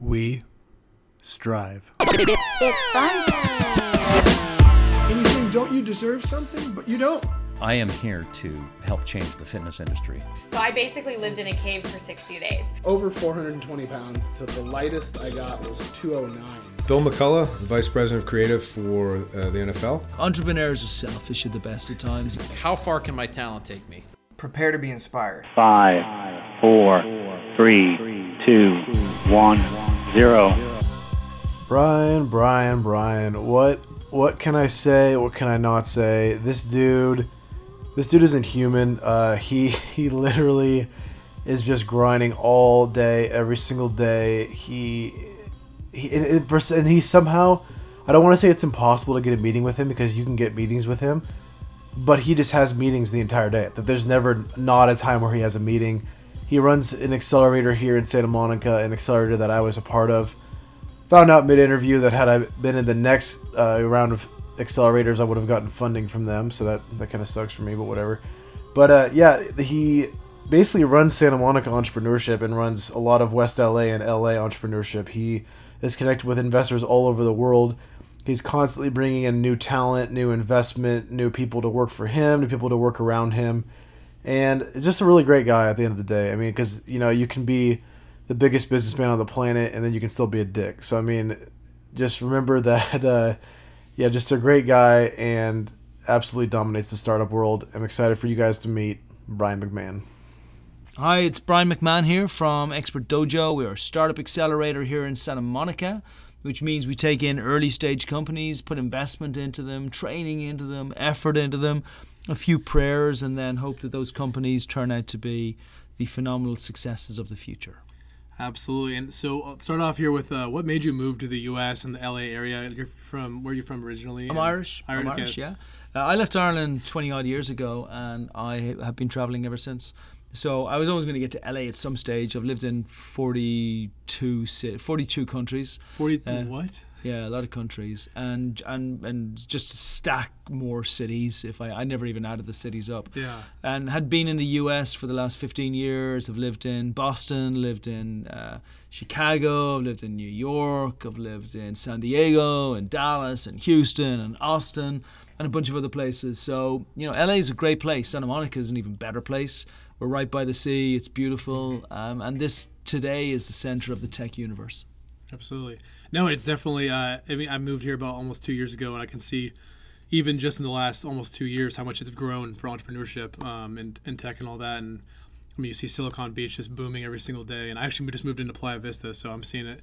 We strive. It's fun time. Anything, don't you deserve something? But you don't. I am here to help change the fitness industry. So I basically lived in a cave for 60 days. Over 420 pounds to the lightest I got was 209. Bill McCullough, Vice President of Creative for uh, the NFL. Entrepreneurs are selfish at the best of times. How far can my talent take me? Prepare to be inspired. Five, four, three, two, one, zero. Brian, Brian, Brian. What what can I say? What can I not say? This dude this dude isn't human. Uh, he he literally is just grinding all day, every single day. He he and, and he somehow I don't want to say it's impossible to get a meeting with him because you can get meetings with him, but he just has meetings the entire day. That there's never not a time where he has a meeting. He runs an accelerator here in Santa Monica, an accelerator that I was a part of. Found out mid interview that had I been in the next uh, round of accelerators, I would have gotten funding from them. So that that kind of sucks for me, but whatever. But uh, yeah, he basically runs Santa Monica entrepreneurship and runs a lot of West LA and LA entrepreneurship. He is connected with investors all over the world. He's constantly bringing in new talent, new investment, new people to work for him, new people to work around him. And just a really great guy at the end of the day. I mean, because, you know, you can be the biggest businessman on the planet and then you can still be a dick. So, I mean, just remember that, uh, yeah, just a great guy and absolutely dominates the startup world. I'm excited for you guys to meet Brian McMahon. Hi, it's Brian McMahon here from Expert Dojo. We are a startup accelerator here in Santa Monica, which means we take in early stage companies, put investment into them, training into them, effort into them, a few prayers, and then hope that those companies turn out to be the phenomenal successes of the future. Absolutely. And so I'll start off here with uh, what made you move to the U.S. and the L.A. area? You're from where are you from originally? I'm Irish. I'm Irish, yeah. Uh, I left Ireland 20 odd years ago, and I have been traveling ever since. So I was always going to get to LA at some stage. I've lived in 42, 42 countries. 42 uh, what? Yeah, a lot of countries, and and and just to stack more cities. If I I never even added the cities up. Yeah. And had been in the U.S. for the last 15 years. I've lived in Boston, lived in uh, Chicago, I've lived in New York, I've lived in San Diego, and Dallas, and Houston, and Austin, and a bunch of other places. So you know, LA is a great place. Santa Monica is an even better place. We're right by the sea. It's beautiful, um, and this today is the center of the tech universe. Absolutely. No, it's definitely. Uh, I mean, I moved here about almost two years ago, and I can see, even just in the last almost two years, how much it's grown for entrepreneurship um, and, and tech and all that. And I mean, you see Silicon Beach just booming every single day. And I actually just moved into Playa Vista, so I'm seeing it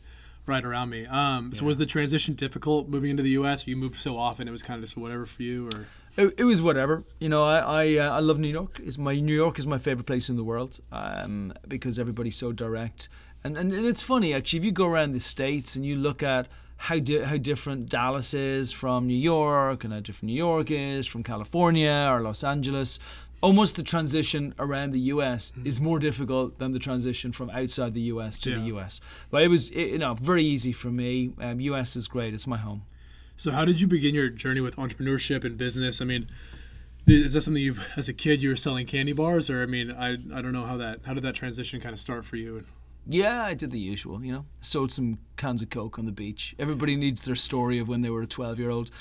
right around me. Um, so was the transition difficult moving into the U.S.? You moved so often, it was kind of just whatever for you, or it, it was whatever. You know, I I, uh, I love New York. It's my New York is my favorite place in the world um, because everybody's so direct. And, and and it's funny actually if you go around the states and you look at how di- how different Dallas is from New York and how different New York is from California or Los Angeles. Almost the transition around the US mm-hmm. is more difficult than the transition from outside the US to yeah. the US. But it was it, you know very easy for me. Um, US is great. It's my home. So, how did you begin your journey with entrepreneurship and business? I mean, is that something you, as a kid, you were selling candy bars, or I mean, I, I don't know how that how did that transition kind of start for you? Yeah, I did the usual. You know, sold some cans of coke on the beach. Everybody needs their story of when they were a twelve year old.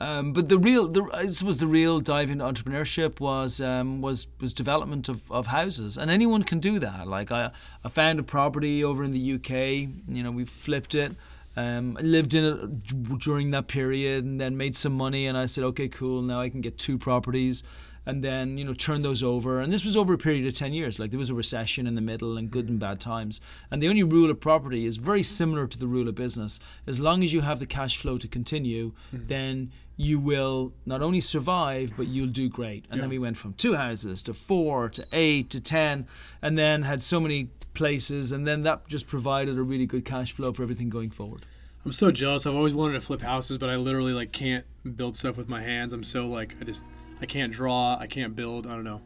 Um, but the real, the, this was the real dive into entrepreneurship was um, was was development of, of houses, and anyone can do that. Like I, I found a property over in the UK. You know, we flipped it. Um, I lived in it during that period and then made some money. And I said, okay, cool. Now I can get two properties and then you know turn those over and this was over a period of 10 years like there was a recession in the middle and good and bad times and the only rule of property is very similar to the rule of business as long as you have the cash flow to continue mm-hmm. then you will not only survive but you'll do great and yeah. then we went from two houses to four to eight to ten and then had so many places, and then that just provided a really good cash flow for everything going forward. I'm so jealous. I've always wanted to flip houses, but I literally like can't build stuff with my hands. I'm so like I just I can't draw. I can't build. I don't know.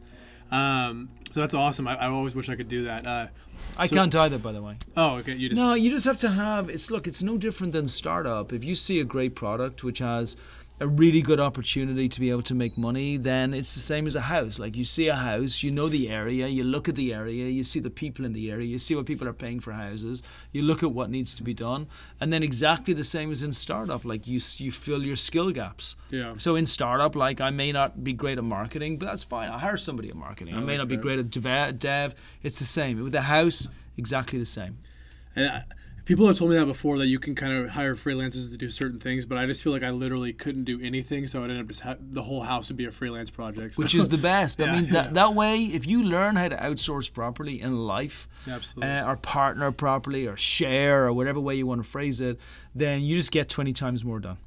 Um, so that's awesome. I, I, always wish I could do that. Uh, I can't either, by the way. Oh, okay. You just no. You just have to have. It's look. It's no different than startup. If you see a great product which has a really good opportunity to be able to make money, then it's the same as a house. Like you see a house, you know the area, you look at the area, you see the people in the area, you see what people are paying for houses, you look at what needs to be done, and then exactly the same as in startup. Like you you fill your skill gaps. Yeah. So in startup, like I may not be great at marketing, but that's fine. I hire somebody at marketing. I, may not be great at dev, dev. It's the same with the house. Exactly the same. And I, people have told me that before that you can kind of hire freelancers to do certain things, but I just feel like I literally couldn't do anything, so I'd end up just ha- the whole house would be a freelance project. so- which is the best. Yeah, I mean, yeah. that, that way, if you learn how to outsource properly in life, Absolutely. uh, or partner properly, or share, or whatever way you want to phrase it, then you just get 20 times more done.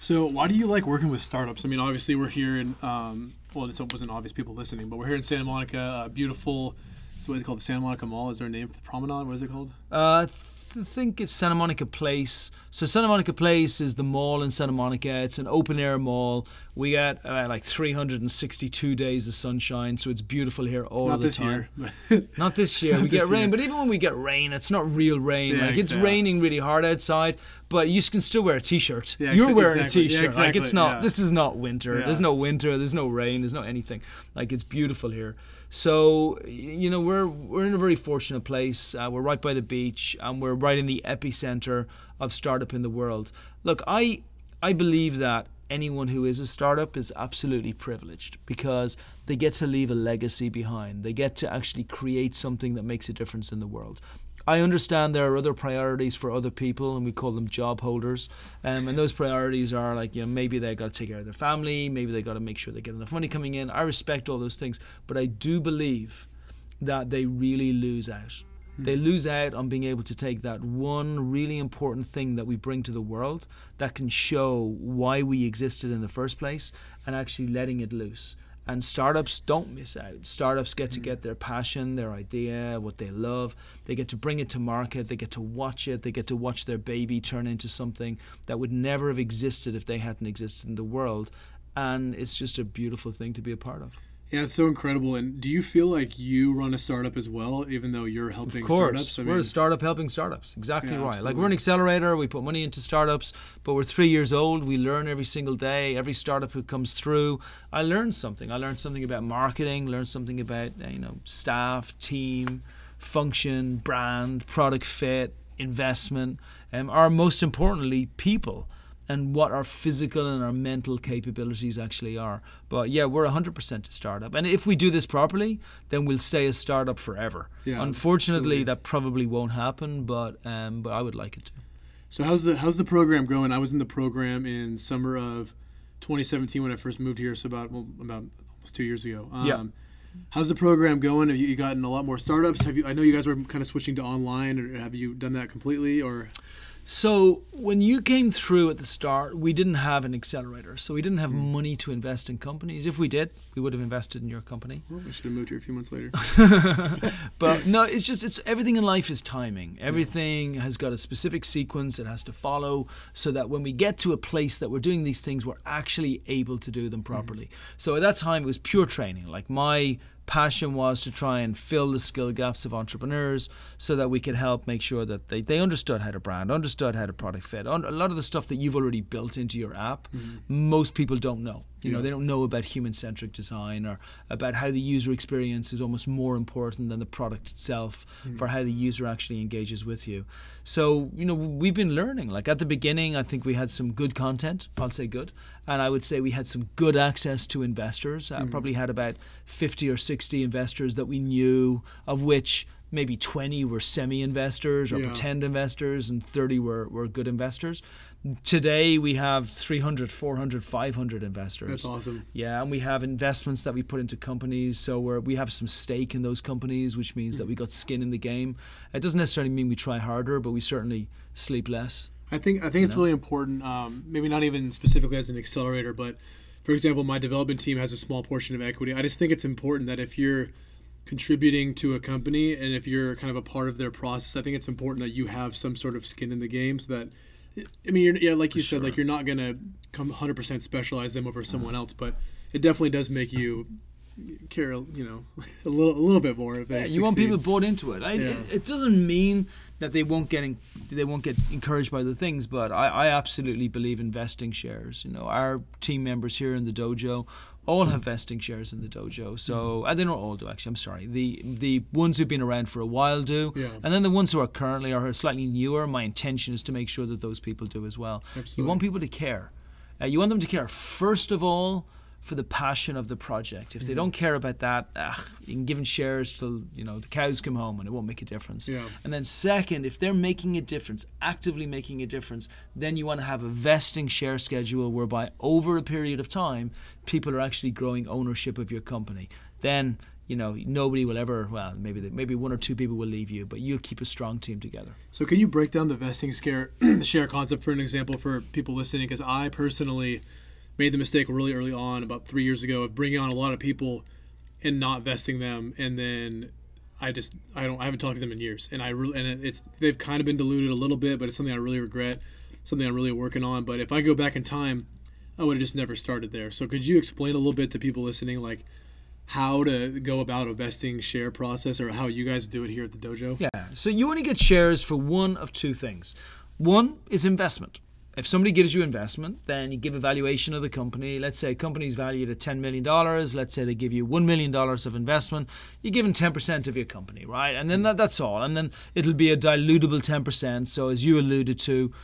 So why do you like working with startups? I mean, obviously we're here in um, well, this wasn't obvious people listening, but we're here in Santa Monica, uh, beautiful. What is it called? The Santa Monica Mall. Is there a name for the promenade? What is it called? Uh, th- think it's Santa Monica Place. So Santa Monica Place is the mall in Santa Monica. It's an open air mall. We get uh, like 362 days of sunshine, so it's beautiful here all Not the this time. year. Not this year. We Not get rain, year. but even when we get rain, it's not real rain. Yeah, like it's raining really hard outside, but you can still wear a t-shirt. Yeah, You're exa- wearing exactly. a Yeah, t-shirt. Like it's not. This is not winter. There's no winter. There's no rain. There's no anything. Like it's beautiful here. So you know we're we're in a very fortunate place. Uh, we're right by the beach, and we're right in the epicenter of startup in the world. Look, I I believe that anyone who is a startup is absolutely privileged because they get to leave a legacy behind. They get to actually create something that makes a difference in the world. I understand there are other priorities for other people, and we call them job holders. Um, and those priorities are like, you know, maybe they got to take care of their family, maybe they got to make sure they get enough money coming in. I respect all those things, but I do believe that they really lose out. They lose out on being able to take that one really important thing that we bring to the world that can show why we existed in the first place and actually letting it loose. And startups don't miss out. Startups get to mm. get their passion, their idea, what they love. They get to bring it to market. They get to watch it. They get to watch their baby turn into something that would never have existed if they hadn't existed in the world. And it's just a beautiful thing to be a part of. Yeah, it's so incredible. And do you feel like you run a startup as well, even though you're helping Of course, startups? I we're mean, a startup helping startups. Exactly Yeah, right. Like we're an accelerator. We put money into startups, but we're three years old. We learn every single day. Every startup who comes through, I learn something. I learned something about marketing. Learned something about you know staff, team, function, brand, product fit, investment, um, or most importantly, people and what our physical and our mental capabilities actually are. But yeah, we're 100% a startup. And if we do this properly, then we'll stay a startup forever. Yeah, Unfortunately, that probably won't happen, but um, but I would like it to. So how's the how's the program going? I was in the program in summer of 2017 when I first moved here, so about well, about almost two years ago. Um, Yeah. How's the program going? Have you, you gotten a lot more startups? Have you? I know you guys were kind of switching to online, or have you done that completely? Or So when you came through at the start, we didn't have an accelerator, so we didn't have Hmm. money to invest in companies. If we did, we would have invested in your company. well, I should have moved here a few months later. But no, it's just it's everything in life is timing. Everything has got a specific sequence it has to follow so that when we get to a place that we're doing these things, we're actually able to do them properly. So at that time it was pure training. Like my passion was to try and fill the skill gaps of entrepreneurs so that we could help make sure that they, they understood how to brand, understood how to product fit. A lot of the stuff that you've already built into your app, mm-hmm. most people don't know. You know, they don't know about human centric design or about how the user experience is almost more important than the product itself mm-hmm. for how the user actually engages with you. So, you know, we've been learning. Like at the beginning, I think we had some good content, I'll say good. And I would say we had some good access to investors. I mm-hmm. probably had about 50 or 60 investors that we knew, of which maybe 20 were semi investors or Yeah. pretend investors and 30 were, were good investors. Today we have 300, 400, 500 investors. That's awesome. Yeah, and we have investments that we put into companies, so we're, we have some stake in those companies, which means that we got skin in the game. It doesn't necessarily mean we try harder, but we certainly sleep less. I think I think it's really important. Um, maybe not even specifically as an accelerator, but for example, my development team has a small portion of equity. I just think it's important that if you're contributing to a company and if you're kind of a part of their process, I think it's important that you have some sort of skin in the game, so that I mean, you're, yeah, like you said, like you're not gonna come 100% specialize them over someone else, but it definitely does make you care, you know, a little a little bit more. If Yeah, you want people bought into it. I, Yeah. it. It doesn't mean that they won't get in, they won't get encouraged by the things, but I, I absolutely believe investing shares. You know, our team members here in the dojo all have vesting shares in the dojo. So and they don't all do actually. I'm sorry. The the ones who've been around for a while do, Yeah. and then the ones who are currently are slightly newer. My intention is to make sure that those people do as well. You want people to care. Uh, you want them to care first of all for the passion of the project. If they don't care about that, ah, you can give them shares till you know the cows come home, and it won't make a difference. Yeah. And then second, if they're making a difference, actively making a difference, then you want to have a vesting share schedule whereby over a period of time, people are actually growing ownership of your company. Then you know nobody will ever. Well, maybe the, maybe one or two people will leave you, but you'll keep a strong team together. So can you break down the vesting scare the share concept for an example for people listening? Because I personally made the mistake really early on, about three years ago, of bringing on a lot of people and not vesting them, and then I just I don't I haven't talked to them in years, and I really and it's they've kind of been diluted a little bit, but it's something I really regret, something I'm really working on. But if I go back in time, I would have just never started there. So could you explain a little bit to people listening, like how to go about a vesting share process, or how you guys do it here at the dojo? Yeah. So you only get shares for one of two things. One is investment. If somebody gives you investment, then you give a valuation of the company. Let's say a company's valued at $10 million. Let's say they give you $1 million of investment. You're given 10% of your company, right? And then that, that's all. And then it'll be a dilutable 10%. So, as you alluded to,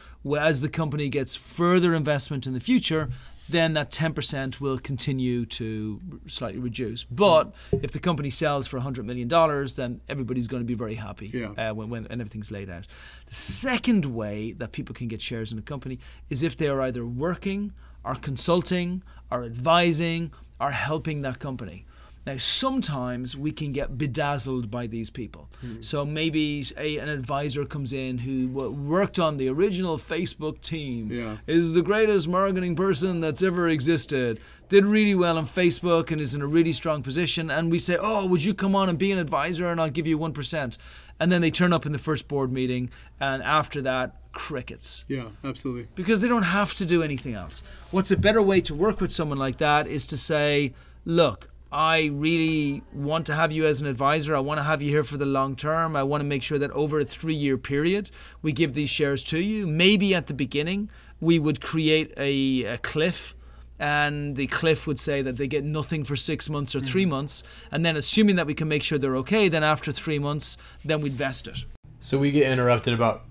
as the company gets further investment in the future, then that 10% will continue to slightly reduce. But if the company sells for $100 million, then everybody's going to be very happy Yeah. uh, when, when and everything's laid out. The second way that people can get shares in a company is if they are either working, or consulting, or advising, or helping that company. Now, sometimes we can get bedazzled by these people. Hmm. So maybe a, an advisor comes in who w- worked on the original Facebook team, Yeah. is the greatest marketing person that's ever existed, did really well on Facebook and is in a really strong position. And we say, Oh, would you come on and be an advisor and I'll give you 1%? And then they turn up in the first board meeting, and after that, crickets Yeah, absolutely. because they don't have to do anything else. What's a better way to work with someone like that is to say, look, I really want to have you as an advisor. I want to have you here for the long term. I want to make sure that over a three year period, we give these shares to you. Maybe at the beginning, we would create a, a cliff. And the cliff would say that they get nothing for six months or three months. And then, assuming that we can make sure they're okay, then after three months, then we'd vest it. So we get interrupted about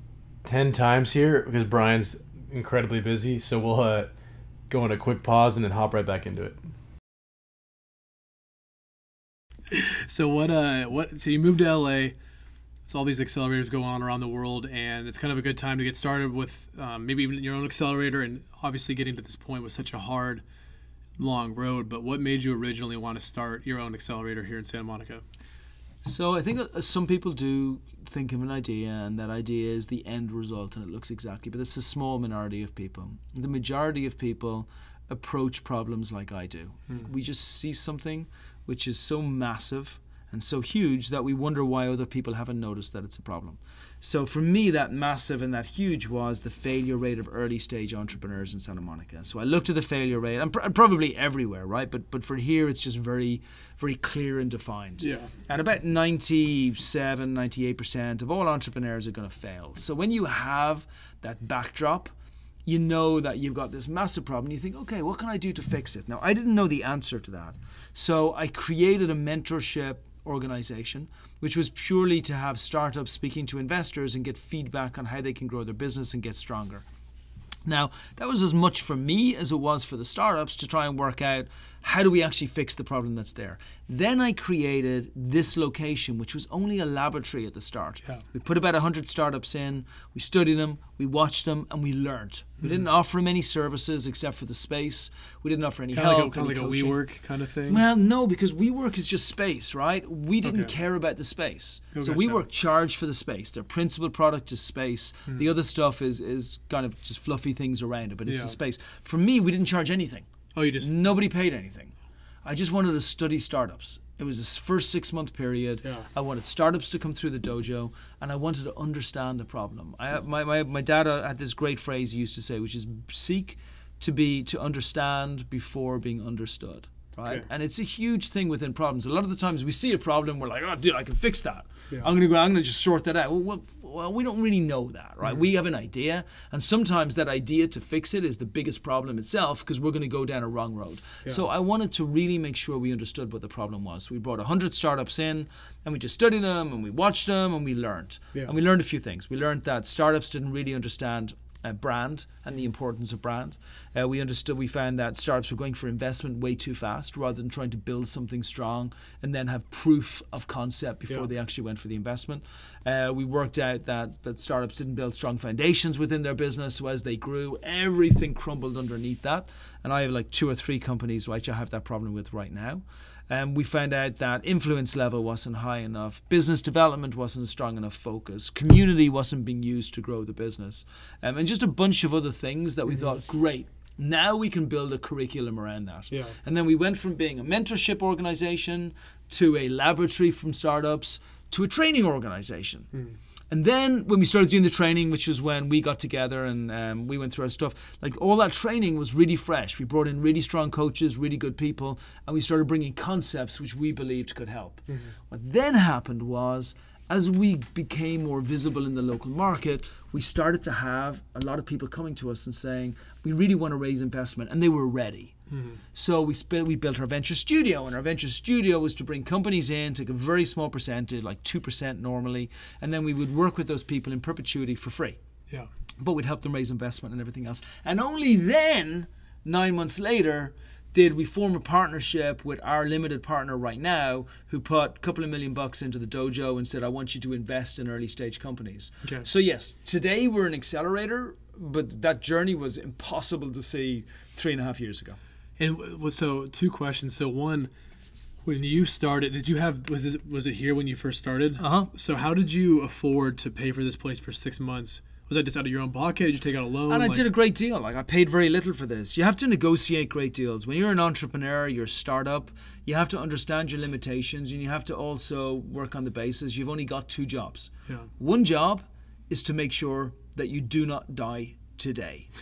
ten times here because Brian's incredibly busy. So we'll uh, go on a quick pause and then hop right back into it. So what? Uh, what? So you moved to LA. So all these accelerators go on around the world, and it's kind of a good time to get started with um, maybe even your own accelerator. And obviously, getting to this point was such a hard, long road. But what made you originally want to start your own accelerator here in Santa Monica? So I think uh, some people do think of an idea, and that idea is the end result, and it looks exactly. But it's a small minority of people. The majority of people approach problems like I do. We just see something which is so massive and so huge that we wonder why other people haven't noticed that it's a problem. So for me, that massive and that huge was the failure rate of early stage entrepreneurs in Santa Monica. So I looked at the failure rate, and, pr- and probably everywhere, right? But but for here, it's just very very clear and defined. Yeah. And about 97, 98% of all entrepreneurs are going to fail. So when you have that backdrop, you know that you've got this massive problem. You think, okay, what can I do to fix it? Now, I didn't know the answer to that. So I created a mentorship organization, which was purely to have startups speaking to investors and get feedback on how they can grow their business and get stronger. Now, that was as much for me as it was for the startups to try and work out how do we actually fix the problem that's there. Then I created this location, which was only a laboratory at the start. Yeah. We put about 100 startups in, we studied them, we watched them, and we learned. We didn't offer them any services except for the space. We didn't offer any Kind of help. like a, kind of like a. WeWork kind of thing. Well, no, because WeWork is just space, right? We didn't Okay. care about the space. Oh, so gotcha. WeWork charged for the space. Their principal product is space. Hmm. The other stuff is is kind of just fluffy things around it, but it's Yeah. the space. For me, we didn't charge anything. Oh, you just Nobody paid anything. I just wanted to study startups. It was this first six month period. Yeah. I wanted startups to come through the dojo, and I wanted to understand the problem. I, my, my, my dad uh, had this great phrase he used to say, which is seek to be to understand before being understood. Right? Okay. And it's a huge thing within problems. A lot of the times we see a problem, we're like, oh, dude, I can fix that. Yeah. I'm gonna go. I'm gonna just sort that out. Well, well, we don't really know that, right? Mm-hmm. We have an idea, and sometimes that idea to fix it is the biggest problem itself because we're going to go down a wrong road. So I wanted to really make sure we understood what the problem was. So we brought 100 startups in, and we just studied them, and we watched them, and we learned. Yeah. And we learned a few things. We learned that startups didn't really understand uh, brand and the importance of brand. Uh, we understood, we found that startups were going for investment way too fast rather than trying to build something strong and then have proof of concept before Yeah. they actually went for the investment. Uh, we worked out that, that startups didn't build strong foundations within their business, so as they grew, everything crumbled underneath that. And I have like two or three companies which I have that problem with right now. Um, we found out that influence level wasn't high enough, business development wasn't a strong enough focus, community wasn't being used to grow the business, um, and just a bunch of other things that we thought, great, now we can build a curriculum around that. Yeah. And then we went from being a mentorship organization to a laboratory from startups to a training organization. And then when we started doing the training, which was when we got together and um, we went through our stuff, like all that training was really fresh. We brought in really strong coaches, really good people, and we started bringing concepts which we believed could help. What then happened was, as we became more visible in the local market, we started to have a lot of people coming to us and saying, we really want to raise investment, and they were ready. Mm-hmm. So we sp- we built our venture studio, and our venture studio was to bring companies in, take a very small percentage, like two percent normally, and then we would work with those people in perpetuity for free. Yeah. But we'd help them raise investment and everything else. And only then, nine months later, did we form a partnership with our limited partner right now, who put a couple of million bucks into the dojo and said, "I want you to invest in early stage companies." Okay. So yes, today we're an accelerator, but that journey was impossible to see three and a half years ago. And so, two questions. So, one, when you started, did you have was this, was it here when you first started? Uh huh. So, how did you afford to pay for this place for six months? Was that just out of your own pocket? Did you take out a loan? And I Like- did a great deal. Like I paid very little for this. You have to negotiate great deals. When you're an entrepreneur, you're a startup, you have to understand your limitations and you have to also work on the basis you've only got two jobs. Yeah. One job is to make sure that you do not die today.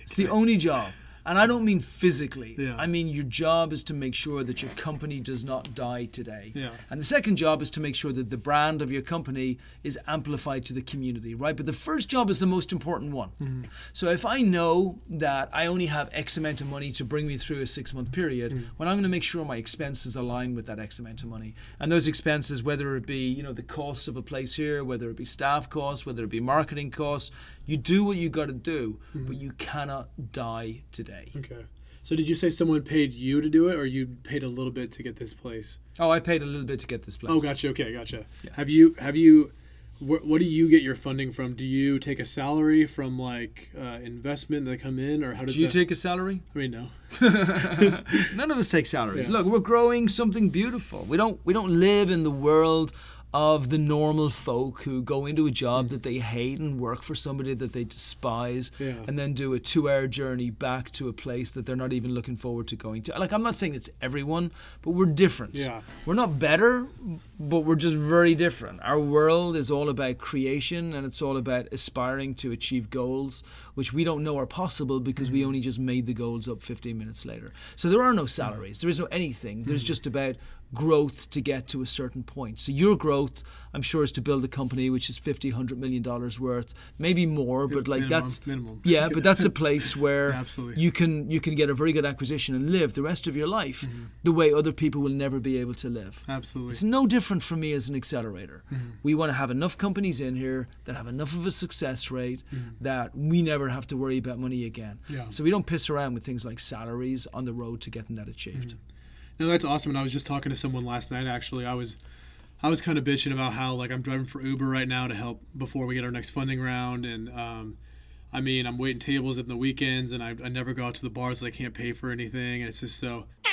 It's the only job. And I don't mean physically. Yeah. I mean your job is to make sure that your company does not die today. Yeah. And the second job is to make sure that the brand of your company is amplified to the community, right? But the first job is the most important one. Mm-hmm. So if I know that I only have X amount of money to bring me through a six month period, Mm. well, I'm going to make sure my expenses align with that X amount of money. And those expenses, whether it be, you know, the costs of a place here, whether it be staff costs, whether it be marketing costs, you do what you got to do, Mm-hmm. but you cannot die today. Okay. So, did you say someone paid you to do it, or you paid a little bit to get this place? Oh, I paid a little bit to get this place. Oh, gotcha. Okay, gotcha. Have you have you? Wh- what do you get your funding from? Do you take a salary from like uh, investment that come in, or how Do you that? take a salary? I mean, no. None of us take salaries. Yeah. Look, we're growing something beautiful. We don't we don't live in the world of the normal folk who go into a job that they hate and work for somebody that they despise Yeah. and then do a 2-hour journey back to a place that they're not even looking forward to going to. Like I'm not saying it's everyone, but we're different. Yeah. We're not better, but we're just very different. Our world is all about creation and it's all about aspiring to achieve goals which we don't know are possible because we mm-hmm. only just made the goals up 15 minutes later. So there are no salaries, there is no anything. There's mm. just about growth to get to a certain point. So your growth, I'm sure, is to build a company which is 50, 100 million dollars worth, maybe more, but like minimum, that's minimum. yeah, but that's a place where Yeah, absolutely. you can you can get a very good acquisition and live the rest of your life mm-hmm. the way other people will never be able to live. Absolutely. It's no different for me as an accelerator. Mm-hmm. We want to have enough companies in here that have enough of a success rate mm-hmm. that we never have to worry about money again. Yeah. So we don't piss around with things like salaries on the road to getting that achieved. No, that's awesome. And I was just talking to someone last night. Actually, I was, I was kind of bitching about how like I'm driving for Uber right now to help before we get our next funding round, and um, I mean I'm waiting tables in the weekends, and I, I never go out to the bars. I can't pay for anything, and it's just so. I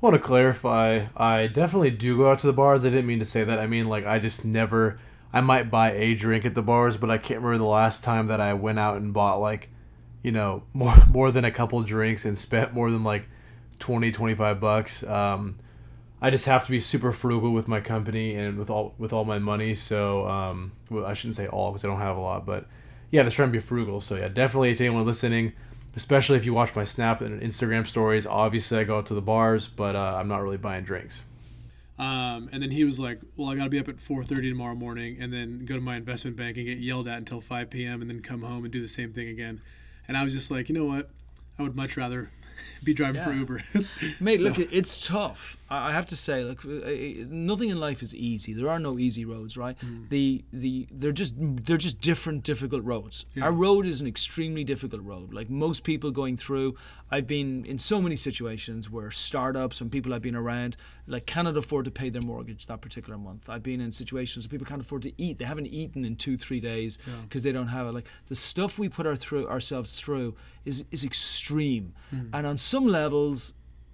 want to clarify. I definitely do go out to the bars. I didn't mean to say that. I mean, like, I just never. I might buy a drink at the bars, but I can't remember the last time that I went out and bought, like, you know, more more than a couple drinks and spent more than, like, 20, 25 bucks. Um, I just have to be super frugal with my company and with all with all my money. So um, well, I shouldn't say all because I don't have a lot, but yeah, just trying to be frugal. So yeah, definitely to anyone listening, especially if you watch my Snap and Instagram stories. Obviously, I go out to the bars, but uh, I'm not really buying drinks. Um, and then he was like, "Well, I got to be up at 4:30 tomorrow morning, and then go to my investment bank and get yelled at until 5 p.m. and then come home and do the same thing again." And I was just like, you know what? I would much rather be driving for Uber. Mate, So- look, it's tough. I have to say, like, uh, uh, nothing in life is easy. There are no easy roads, right? The the they're just they're just different, difficult roads. Yeah. Our road is an extremely difficult road. Like most people going through, I've been in so many situations where startups and people I've been around like cannot afford to pay their mortgage that particular month. I've been in situations where people can't afford to eat. They haven't eaten in two, three days Yeah. because they don't have it. Like the stuff we put our through ourselves through is is extreme, Mm. and on some levels,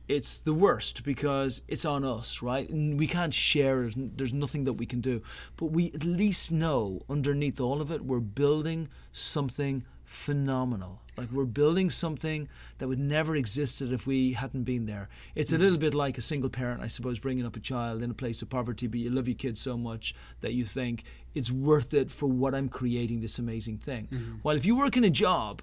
it's the worst because it's on us, right? And we can't share. There's, n- there's nothing that we can do, but we at least know underneath all of it, we're building something phenomenal. Like we're building something that would never existed if we hadn't been there. It's a little bit like a single parent, I suppose, bringing up a child in a place of poverty, but you love your kid so much that you think it's worth it for what I'm creating this amazing thing. Mhm. While if you work in a job,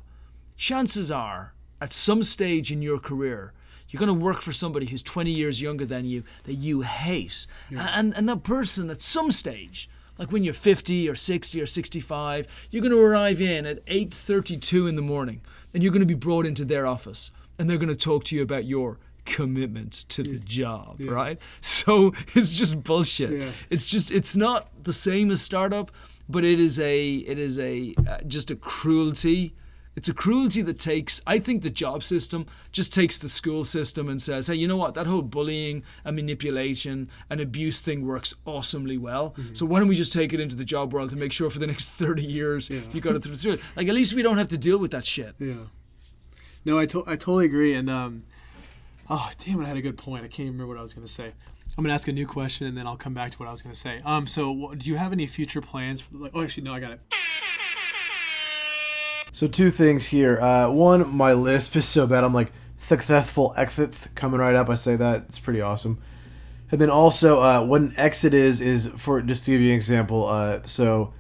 chances are at some stage in your career, you're going to work for somebody who's 20 years younger than you that you hate. And, and that person at some stage, like when you're 50 or 60 or 65, you're going to arrive in at 8.32 in the morning and you're going to be brought into their office and they're going to talk to you about your commitment to the job, Yeah. right? So it's just bullshit. Yeah. It's just, it's not the same as startup, but it is a, it is a, uh, just a cruelty it's a cruelty that takes, I think the job system just takes the school system and says, hey, you know what, that whole bullying and manipulation and abuse thing works awesomely well. So why don't we just take it into the job world to make sure for the next 30 years you got it through it? Like, at least we don't have to deal with that shit. Yeah. No, I, to- I totally agree. And um, oh damn, it, I had a good point. I can't even remember what I was going to say. I'm gonna ask a new question and then I'll come back to what I was going to say. Um, so do you have any future plans? For, like, oh, actually, no, I got it. So two things here. Uh, one, my lisp is so bad. I'm like successful exit coming right up. I say that it's pretty awesome. And then also, uh, what an exit is is for just to give you an example. Uh, so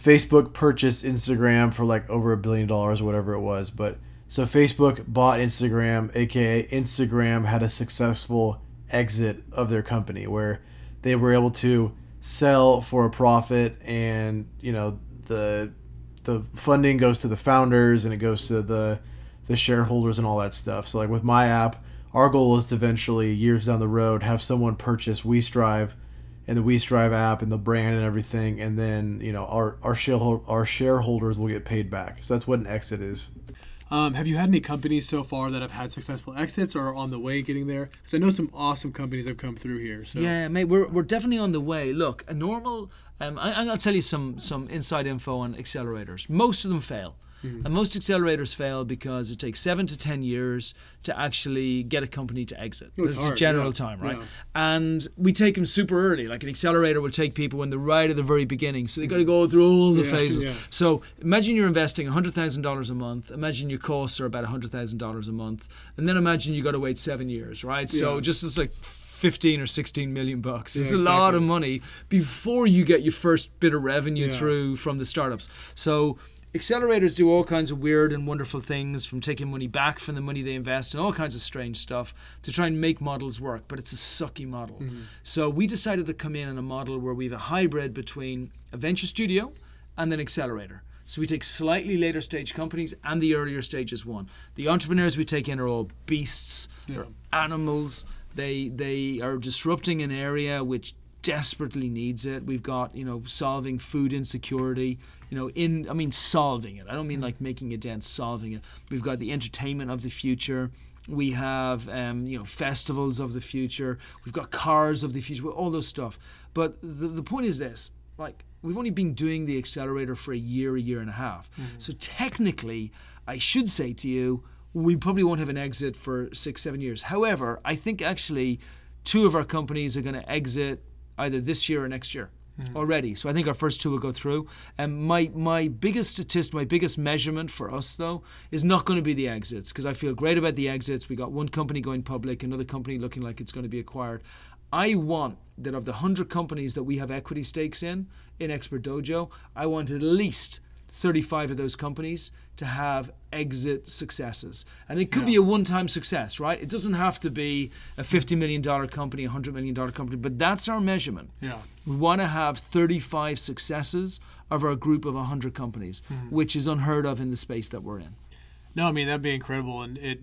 Facebook purchased Instagram for like over a billion dollars whatever it was. But so Facebook bought Instagram, aka Instagram had a successful exit of their company where they were able to sell for a profit and you know the the funding goes to the founders and it goes to the the shareholders and all that stuff. So like with my app, our goal is to eventually years down the road have someone purchase WeStrive and the WeStrive app and the brand and everything, and then you know our our sharehold our shareholders will get paid back. So that's what an exit is. Um, have you had any companies so far that have had successful exits or are on the way getting there? Because I know some awesome companies have come through here. So Yeah, mate, we're, we're definitely on the way. Look, a normal, um, I, to tell you some, some inside info on accelerators. Most of them fail. Mhm. And most accelerators fail because it takes seven to ten years to actually get a company to exit. It's was That's the hard, general yeah, time, right? yeah. And we take them super early. Like an accelerator will take people when they're right at the very beginning. So they've got to go through all the Yeah, phases. So imagine you're investing $100,000 a month. Imagine your costs are about $100,000 a month. And then imagine you've got to wait seven years, right? So just as like 15 or 16 million bucks. Yeah, It's a lot of money before you get your first bit of revenue Yeah. through from the startups. So accelerators do all kinds of weird and wonderful things from taking money back from the money they invest and all kinds of strange stuff to try and make models work, but it's a sucky model. Mm-hmm. So we decided to come in in a model where we have a hybrid between a venture studio and an accelerator. So we take slightly later stage companies and the earlier stages one. The entrepreneurs we take in are all beasts, they're animals. They they are disrupting an area which desperately needs it. We've got, you know, solving food insecurity, you know, in I mean solving it. I don't mean like making a dent, solving it. We've got the entertainment of the future. We have um, you know, festivals of the future. We've got cars of the future, all those stuff. But the, the point is this, like we've only been doing the accelerator for a year, a year and a half. So technically, I should say to you, we probably won't have an exit for six, seven years. However, I think actually two of our companies are going to exit either this year or next year Mm. already. So I think our first two will go through. And my my biggest statistic, my biggest measurement for us though, is not going to be the exits because I feel great about the exits. We got one company going public, another company looking like it's going to be acquired. I want that of the hundred companies that we have equity stakes in in Expert Dojo, I want at least 35 of those companies to have exit successes. And it could be a one time success, right? It doesn't have to be a $50 million company, a $100 million company, but that's our measurement. Yeah. We want to have 35 successes of our group of 100 companies, hmm. which is unheard of in the space that we're in. No, I mean that'd be incredible, and it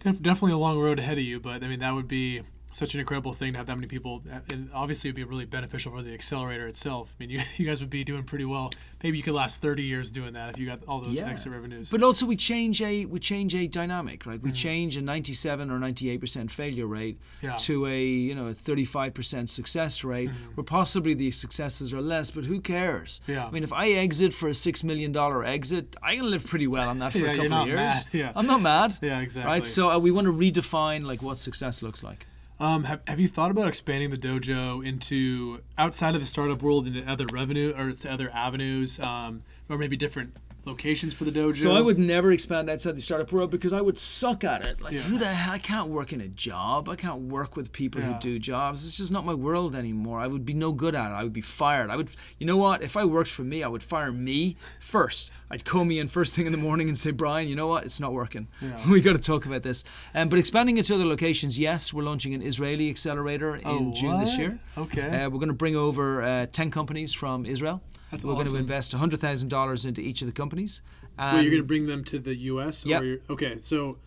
def- definitely a long road ahead of you. But I mean that would be such an incredible thing to have that many people, and obviously it'd be really beneficial for the accelerator itself. I mean, you, you guys would be doing pretty well. Maybe you could last 30 years doing that if you got all those exit revenues. But also we change a we change a dynamic, right? We Mm-hmm. change a 97 or 98 percent failure rate Yeah. Mm-hmm. to a you know a 35 percent success rate, where possibly the successes are less. But who cares? Yeah. I mean, if I exit for a six million dollar exit, I can live pretty well on that for Yeah, a couple of not years. mad. Yeah. I'm not mad. Yeah, exactly. Right. So uh, we want to redefine like what success looks like. Um, have, have you thought about expanding the dojo into outside of the startup world into other revenue or to other avenues, um, or maybe different locations for the dojo? So I would never expand outside the startup world because I would suck at it. Like Yeah. who the hell? I can't work in a job. I can't work with people Yeah. who do jobs. It's just not my world anymore. I would be no good at it. I would be fired. I would. You know what? If I worked for me, I would fire me first. I'd call me in first thing in the morning and say, Brian, you know what? It's not working. we got to talk about this. Um, but expanding into other locations, yes, we're launching an Israeli accelerator in Oh, June this year. Okay. Uh, we're going to bring over uh, ten companies from Israel. That's we're going to awesome. invest hundred thousand dollars into each of the companies. Wait, you're going to bring them to the U.S. Yep. Okay, so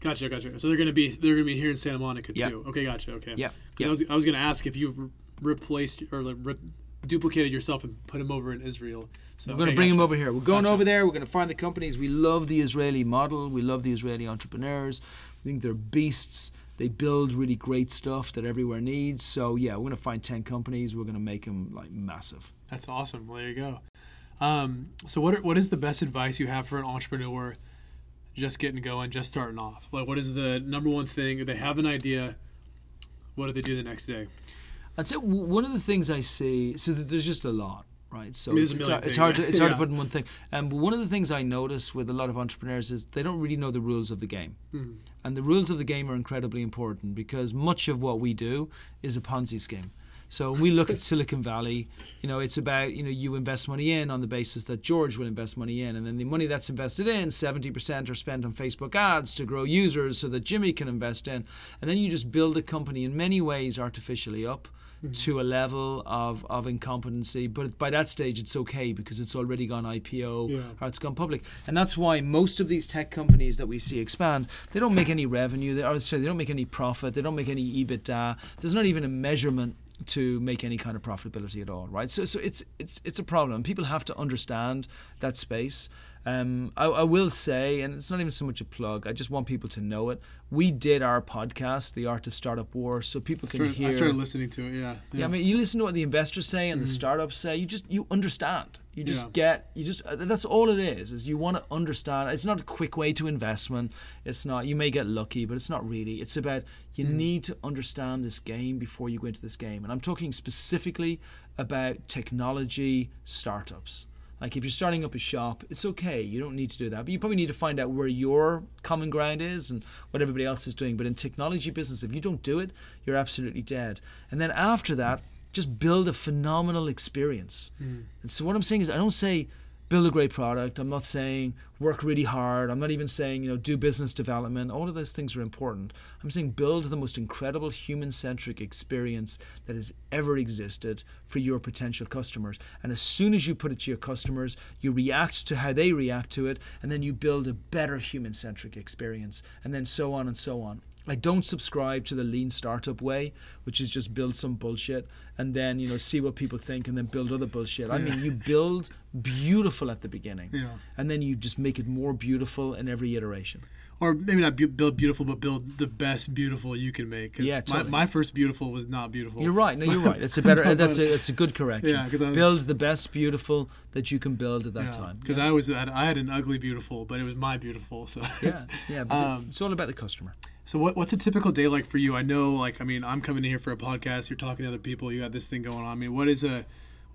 gotcha, gotcha. So they're going to be they're going to be here in Santa Monica Yep. too. Okay, gotcha. Okay. Yep. 'Cause Yep. I was, I was going to ask if you've re- replaced or like, re- duplicated yourself and put them over in Israel. So We're going to okay, bring them over here. We're going Gotcha. over there. We're going to find the companies. We love the Israeli model. We love the Israeli entrepreneurs. We think they're beasts. They build really great stuff that everywhere needs. So yeah, we're going to find ten companies. We're going to make them like massive. That's awesome. Well, there you go. Um, so what are, what is the best advice you have for an entrepreneur just getting going, just starting off? Like, what is the number one thing? They have an idea. What do they do the next day? I'd say one of the things I see. So th- there's just a lot, right? So I mean, there's it's, it's, hard- it's hard to it's hard to put in one thing. Um, but one of the things I notice with a lot of entrepreneurs is they don't really know the rules of the game, Hmm. and the rules of the game are incredibly important because much of what we do is a Ponzi scheme. So when we look at Silicon Valley, you know, it's about, you know, you invest money in on the basis that George will invest money in. And then the money that's invested in, 70% are spent on Facebook ads to grow users so that Jimmy can invest in. And then you just build a company in many ways artificially up Mm-hmm. to a level of, of incompetency. But by that stage, it's okay because it's already gone IPO Yeah. or it's gone public. And that's why most of these tech companies that we see expand, they don't make any revenue. They, or sorry, they don't make any profit. They don't make any EBITDA. There's not even a measurement to make any kind of profitability at all, right? So, so it's it's it's a problem. People have to understand that space. Um, I, I will say, and it's not even so much a plug. I just want people to know it. We did our podcast, The Art of Startup War, so people can Started- hear. I started listening to it. Yeah. Yeah, I mean, you listen to what the investors say and the startups say. You just you understand. You just Mm-hmm. Yeah. get. You just uh, that's all it is. Is you want to understand. It's not a quick way to investment. It's not. You may get lucky, but it's not really. It's about you Mm-hmm. need to understand this game before you go into this game. And I'm talking specifically about technology startups. Like if you're starting up a shop, it's okay. You don't need to do that. But you probably need to find out where your common ground is and what everybody else is doing. But in technology business, if you don't do it, you're absolutely dead. And then after that, just build a phenomenal experience. Mm. And so what I'm saying is I don't say build a great product. I'm not saying work really hard. I'm not even saying, you know, do business development. All of those things are important. I'm saying build the most incredible human centric experience that has ever existed for your potential customers. And as soon as you put it to your customers, you react to how they react to it, and then you build a better human centric experience, and then so on and so on. Like don't subscribe to the lean startup way, which is just build some bullshit and then you know see what people think and then build other bullshit. I mean, you build beautiful at the beginning, Yeah. and then you just make it more beautiful in every iteration. Or maybe not bu- build beautiful, but build the best beautiful you can make. Yeah, totally. my, my first beautiful was not beautiful. You're right. No, you're right. It's a better. that's a. It's a good correction. Yeah, I was- build the best beautiful that you can build at that time. Because I was had, I had an ugly beautiful, but it was my beautiful. So Yeah, yeah. Um, it's all about the customer. So what what's a typical day like for you? I know, like, I mean, I'm coming in here for a podcast. You're talking to other people. You got this thing going on. I mean, what is a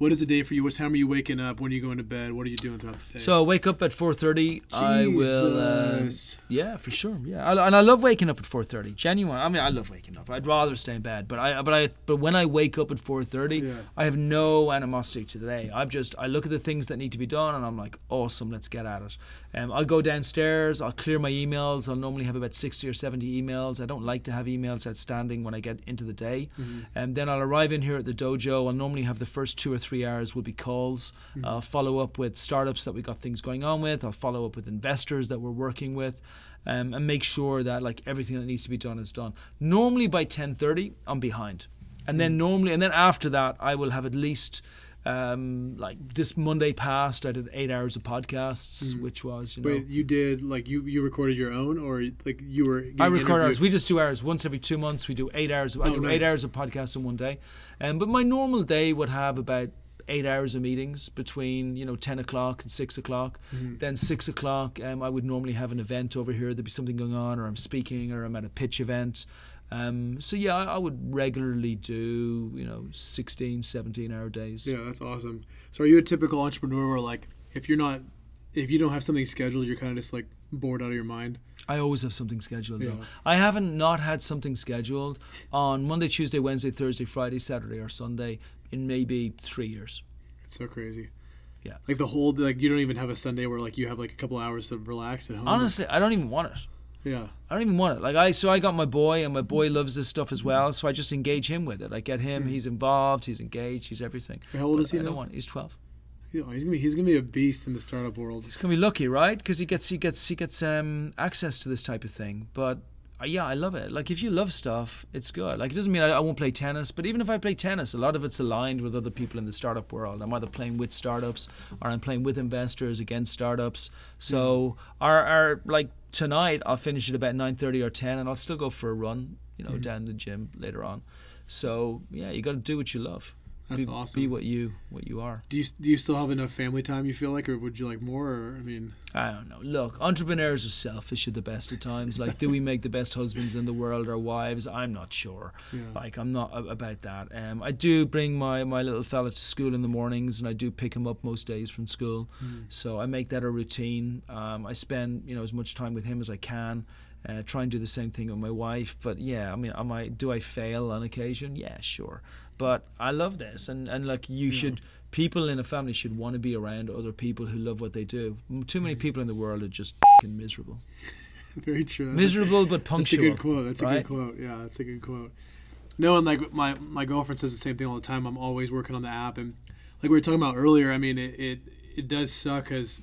what is the day for you? What time are you waking up? When are you going to bed? What are you doing throughout the day? So I wake up at 4:30. I will. Uh, yeah, for sure. Yeah, I, and I love waking up at 4:30. Genuine. I mean, I love waking up. I'd rather stay in bed, but I, but I, but when I wake up at 4:30, Yeah. I have no animosity to the day. I've just I look at the things that need to be done, and I'm like, awesome, let's get at it. Um, I'll go downstairs. I'll clear my emails. I'll normally have about 60 or 70 emails. I don't like to have emails outstanding when I get into the day. And then I'll arrive in here at the dojo. I'll normally have the first two or three hours will be calls. I'll follow up with startups that we got things going on with. I'll follow up with investors that we're working with. Um, and make sure that like everything that needs to be done is done. Normally by 10:30, I'm behind, and then normally, and then after that, I will have at least um, like this Monday past, I did eight hours of podcasts, which was you know. Wait, you did like you you recorded your own, or like you were? I record hours. We just do hours once every two months. We do eight hours. I Oh, do eight hours of podcasts in one day. Um, but my normal day would have about eight hours of meetings between you know ten o'clock and six o'clock. Mm-hmm. Then six o'clock, um, I would normally have an event over here. There'd be something going on, or I'm speaking, or I'm at a pitch event. Um, so yeah, I, I would regularly do you know 16, 17 hour days. Yeah, that's awesome. So, are you a typical entrepreneur where like if you're not, if you don't have something scheduled, you're kind of just like bored out of your mind? I always have something scheduled though. Yeah. I haven't not had something scheduled on Monday, Tuesday, Wednesday, Thursday, Friday, Saturday, or Sunday in maybe three years. It's so crazy. Yeah. Like the whole like you don't even have a Sunday where like you have like a couple hours to relax at home. Honestly, I don't even want it. Yeah. I don't even want it. Like I, so I got my boy, and my boy loves this stuff as well. So I just engage him with it. I get him. He's involved. He's engaged. He's everything. How old is he I don't now? want. He's twelve. Yeah, he's gonna be he's gonna be a beast in the startup world. He's gonna be lucky, right? Because he gets he gets he gets um, access to this type of thing. But Uh, yeah, I love it. Like if you love stuff, it's good. Like it doesn't mean I, I won't play tennis, but even if I play tennis, a lot of it's aligned with other people in the startup world. I'm either playing with startups or I'm playing with investors against startups. So mm-hmm. our our like tonight, I'll finish at about nine thirty or ten, and I'll still go for a run. You know, mm-hmm. down the gym later on. So yeah, you got to do what you love. That's be, awesome. Be what you what you are. Do you do you still have enough family time? You feel like, or would you like more? Or I mean, I don't know. Look, entrepreneurs are selfish at the best of times. Like, do we make the best husbands in the world or wives? I'm not sure. Yeah. Like, I'm not about that. Um, I do bring my, my little fella to school in the mornings, and I do pick him up most days from school. So I make that a routine. Um, I spend you know as much time with him as I can. Uh, try and do the same thing with my wife. But yeah, I mean, am I do I fail on occasion? Yeah, sure. But I love this, and and like you should. People in a family should want to be around other people who love what they do. Too many people in the world are just fing miserable. very true. Miserable but punctual. That's a good quote. That's a good quote. Yeah, that's a good quote. No, and like my my girlfriend says the same thing all the time. I'm always working on the app, and like we were talking about earlier. I mean, it it, it does suck because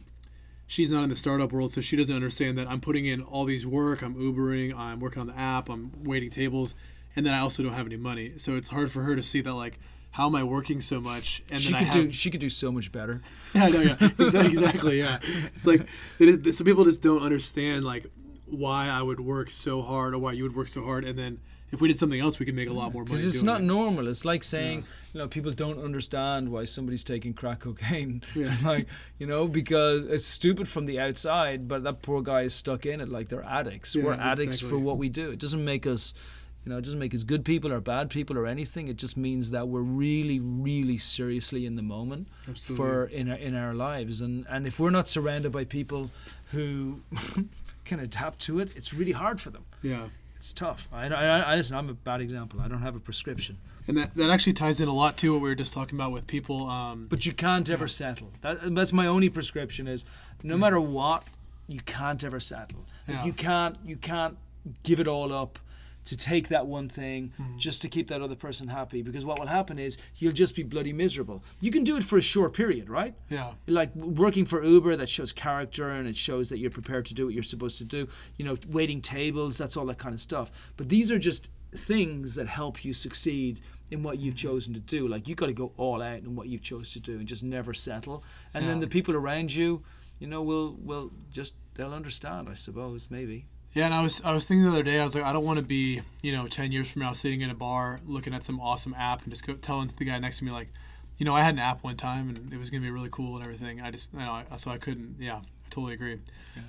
she's not in the startup world, so she doesn't understand that I'm putting in all these work. I'm Ubering. I'm working on the app. I'm waiting tables, and then I also don't have any money. So it's hard for her to see that like. How am I working so much? And She then could I do. She could do so much better. yeah, no, yeah, exactly, exactly, yeah. It's like it some people just don't understand like why I would work so hard or why you would work so hard, and then if we did something else, we could make a lot more money. Because it's not it. normal. It's like saying, you know, people don't understand why somebody's taking crack cocaine. Yeah. like, you know, because it's stupid from the outside, but that poor guy is stuck in it like they're addicts. Yeah, We're addicts for what we do. It doesn't make us, you know, it doesn't make us good people or bad people or anything. It just means that we're really, really seriously in the moment Absolutely. for in our, in our lives. And and if we're not surrounded by people who can adapt to it, it's really hard for them. Yeah, It's tough. I, I, I listen. I'm a bad example. I don't have a prescription. and that that actually ties in a lot to what we were just talking about with people. Um, But you can't ever settle. That, that's my only prescription. Is no matter what, you can't ever settle. Like Yeah. You can't. You can't give it all up to take that one thing hmm. just to keep that other person happy. Because what will happen is you'll just be bloody miserable. You can do it for a short period, right? yeah, like working for Uber that shows character and it shows that you're prepared to do what you're supposed to do. You know, waiting tables, that's all that kind of stuff. But these are just things that help you succeed in what you've hmm. chosen to do. Like you've got to go all out in what you've chose to do and just never settle. And then the people around you, you know, will will just they'll understand, I suppose, maybe. Yeah. And I was I was thinking the other day, I was like, I don't want to be you know ten years from now sitting in a bar looking at some awesome app and just go telling the guy next to me like, you know, I had an app one time and it was gonna be really cool and everything. I just you know, I, so I couldn't. Yeah, totally agree.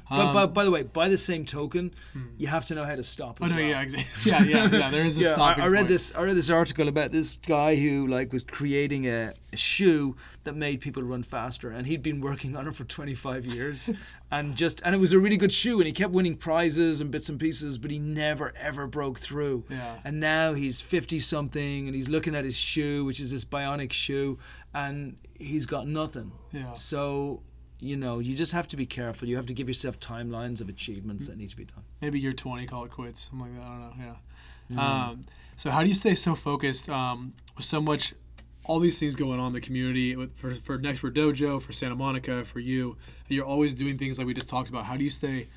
But, Um, but by the way, by the same token, you have to know how to stop. Oh no, well. yeah, exactly. Yeah, yeah, yeah. There is a Yeah, I, I read point. this. I read this article about this guy who like was creating a, a shoe that made people run faster, and he'd been working on it for 25 years, and just and it was a really good shoe, and he kept winning prizes and bits and pieces, but he never ever broke through. Yeah. And now he's 50 something, and he's looking at his shoe, which is this bionic shoe, and he's got nothing. Yeah. So. You know, you just have to be careful. You have to give yourself timelines of achievements that need to be done. Maybe you're 20, call it quits, something like that. I don't know. Yeah. Mm. Um, so how do you stay so focused um, with so much, all these things going on in the community with, for, for Expert Dojo, for Santa Monica, for you? You're always doing things like we just talked about. How do you stay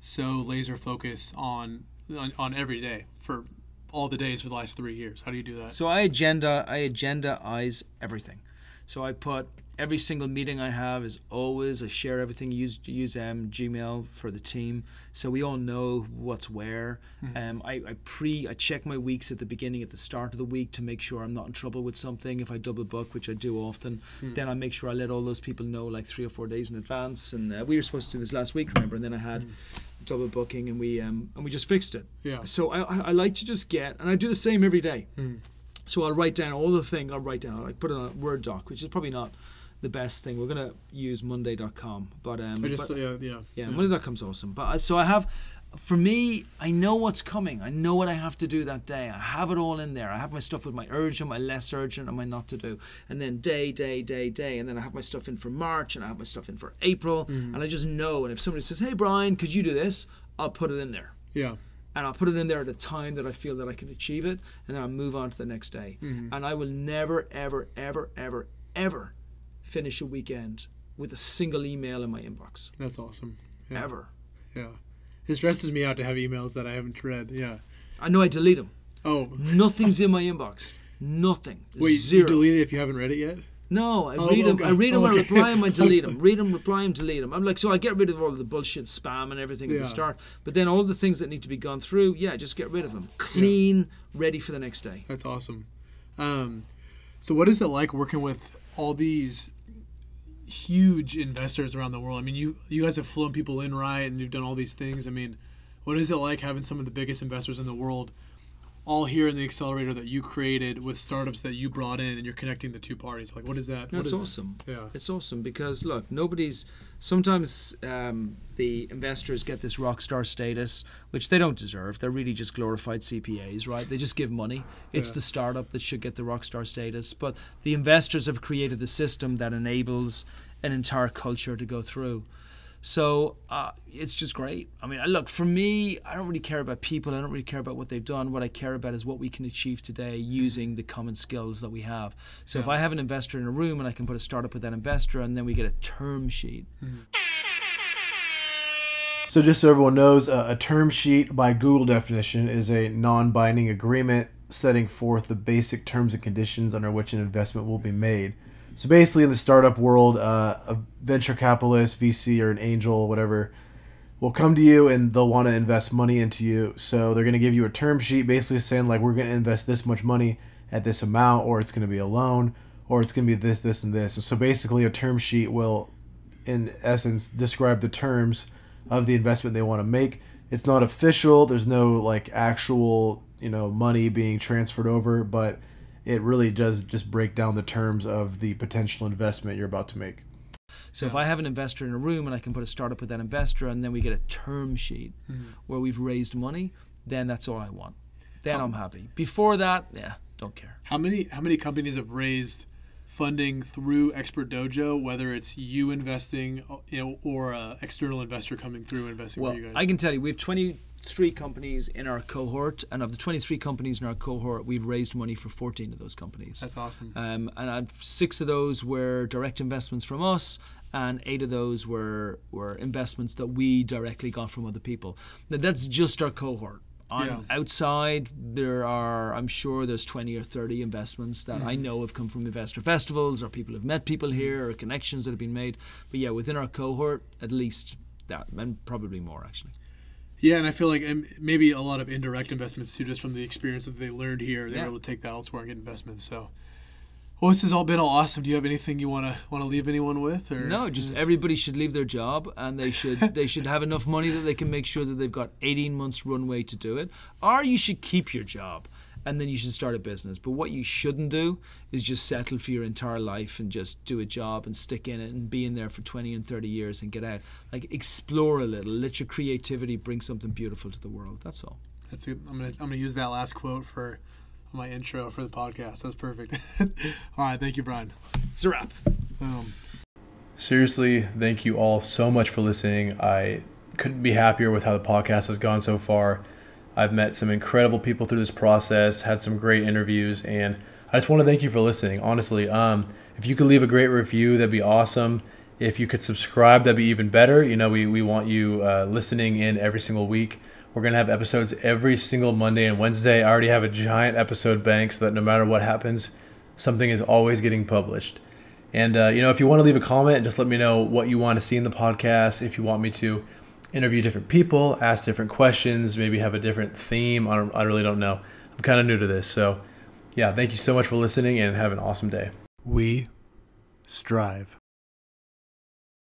so laser focused on, on, on every day for all the days for the last three years? How do you do that? So I agenda I agendaize everything. So I put every single meeting I have is always I share everything. Use use um, Gmail for the team, so we all know what's where. Um, I, I pre I check my weeks at the beginning, at the start of the week to make sure I'm not in trouble with something. If I double book, which I do often, then I make sure I let all those people know like three or four days in advance. And uh, we were supposed to do this last week, remember? And then I had double booking, and we um, and we just fixed it. Yeah. So I, I I like to just get, and I do the same every day. Hmm. So I'll write down all the thing. I'll write down. I put it on a Word doc, which is probably not the best thing. We're gonna use Monday.com, but um, just, but- yeah, yeah. yeah, Monday.com's awesome. But I- so I have, for me, I know what's coming. I know what I have to do that day. I have it all in there. I have my stuff with my urgent, my less urgent, and my not to do. And then day, day, day, day. And then I have my stuff in for March, and I have my stuff in for April. Mm-hmm. And I just know. And if somebody says, "Hey, Brian, could you do this?" I'll put it in there Yeah. and I'll put it in there at a time that I feel that I can achieve it, and then I'll move on to the next day. Mm-hmm. And I will never, ever, ever, ever, ever finish a weekend with a single email in my inbox. That's awesome. Yeah. Ever. Yeah. It stresses me out to have emails that I haven't read. Yeah. I know I delete them. Oh, Nothing's in my inbox. Nothing. wait, Zero. you deleted it if you haven't read it yet? No, I Oh, read them. okay. I read them. I Okay. reply them. I delete them. Read them. Reply them. Delete them. I'm like, so I get rid of all the bullshit spam and everything at the start. But then all the things that need to be gone through, yeah, just get rid of them. Clean, ready for the next day. That's awesome. Um, so, what is it like working with all these huge investors around the world? I mean, you you guys have flown people in right, and you've done all these things. I mean, what is it like having some of the biggest investors in the world all here in the accelerator that you created with startups that you brought in, and you're connecting the two parties? Like, what is that? No, What it's is- awesome. Yeah. It's awesome because look, nobody's. Sometimes um, the investors get this rock star status, which they don't deserve. They're really just glorified CPAs, right? They just give money. It's Yeah. the startup that should get the rock star status, but the investors have created the system that enables an entire culture to go through. So uh, it's just great. I mean, look, for me, I don't really care about people. I don't really care about what they've done. What I care about is what we can achieve today using the common skills that we have. So if I have an investor in a room and I can put a startup with that investor and then we get a term sheet. So, just so everyone knows, uh, a term sheet by Google definition is a non binding agreement setting forth the basic terms and conditions under which an investment will be made. So, basically, in the startup world, uh, a venture capitalist, VC, or an angel, whatever, will come to you and they'll want to invest money into you. So, they're going to give you a term sheet basically saying, like, we're going to invest this much money at this amount, or it's going to be a loan, or it's going to be this, this, and this. So, basically, a term sheet will in essence describe the terms of the investment they want to make. It's not official. There's no like actual, you know, money being transferred over, but it really does just break down the terms of the potential investment you're about to make. So if I have an investor in a room and I can put a startup with that investor and then we get a term sheet mm-hmm. where we've raised money, then that's all I want. Then I'm happy. Before that, yeah, don't care. How many how many companies have raised funding through Expert Dojo, whether it's you investing, you know, or a external investor coming through investing Well, for you guys? I can tell you, we have 23 companies in our cohort, and of the 23 companies in our cohort, we've raised money for 14 of those companies. That's awesome. Um, and I've, six of those were direct investments from us, and eight of those were were investments that we directly got from other people. Now, that's just our cohort. On Yeah. outside, there are I'm sure there's 20 or 30 investments that I know have come from investor festivals, or people have met people here, or connections that have been made. But yeah, within our cohort, at least that, and probably more actually. Yeah, and I feel like maybe a lot of indirect investments too, just from the experience that they learned here, they're Yeah. able to take that elsewhere and get investments. So, Well, this has all been all awesome. Do you have anything you want to want to leave anyone with? Or No, just everybody should leave their job, and they should they should have enough money that they can make sure that they've got 18 months runway to do it. Or you should keep your job, and then you should start a business. But what you shouldn't do is just settle for your entire life and just do a job and stick in it and be in there for 20 and 30 years and get out. Like explore a little, let your creativity bring something beautiful to the world. That's all. That's good. I'm gonna I'm gonna use that last quote for my intro for the podcast. That's perfect. all right, thank you, Brian. It's a wrap. Boom. Seriously, thank you all so much for listening. I couldn't be happier with how the podcast has gone so far. I've met some incredible people through this process, had some great interviews, and I just want to thank you for listening. Honestly, um, if you could leave a great review, that'd be awesome. If you could subscribe, that'd be even better. You know, we, we want you uh, listening in every single week. We're going to have episodes every single Monday and Wednesday. I already have a giant episode bank so that no matter what happens, something is always getting published. And, uh, you know, if you want to leave a comment, just let me know what you want to see in the podcast. If you want me to interview different people, ask different questions, maybe have a different theme. I, I really don't know. I'm kind of new to this. So, yeah, thank you so much for listening and have an awesome day. We strive.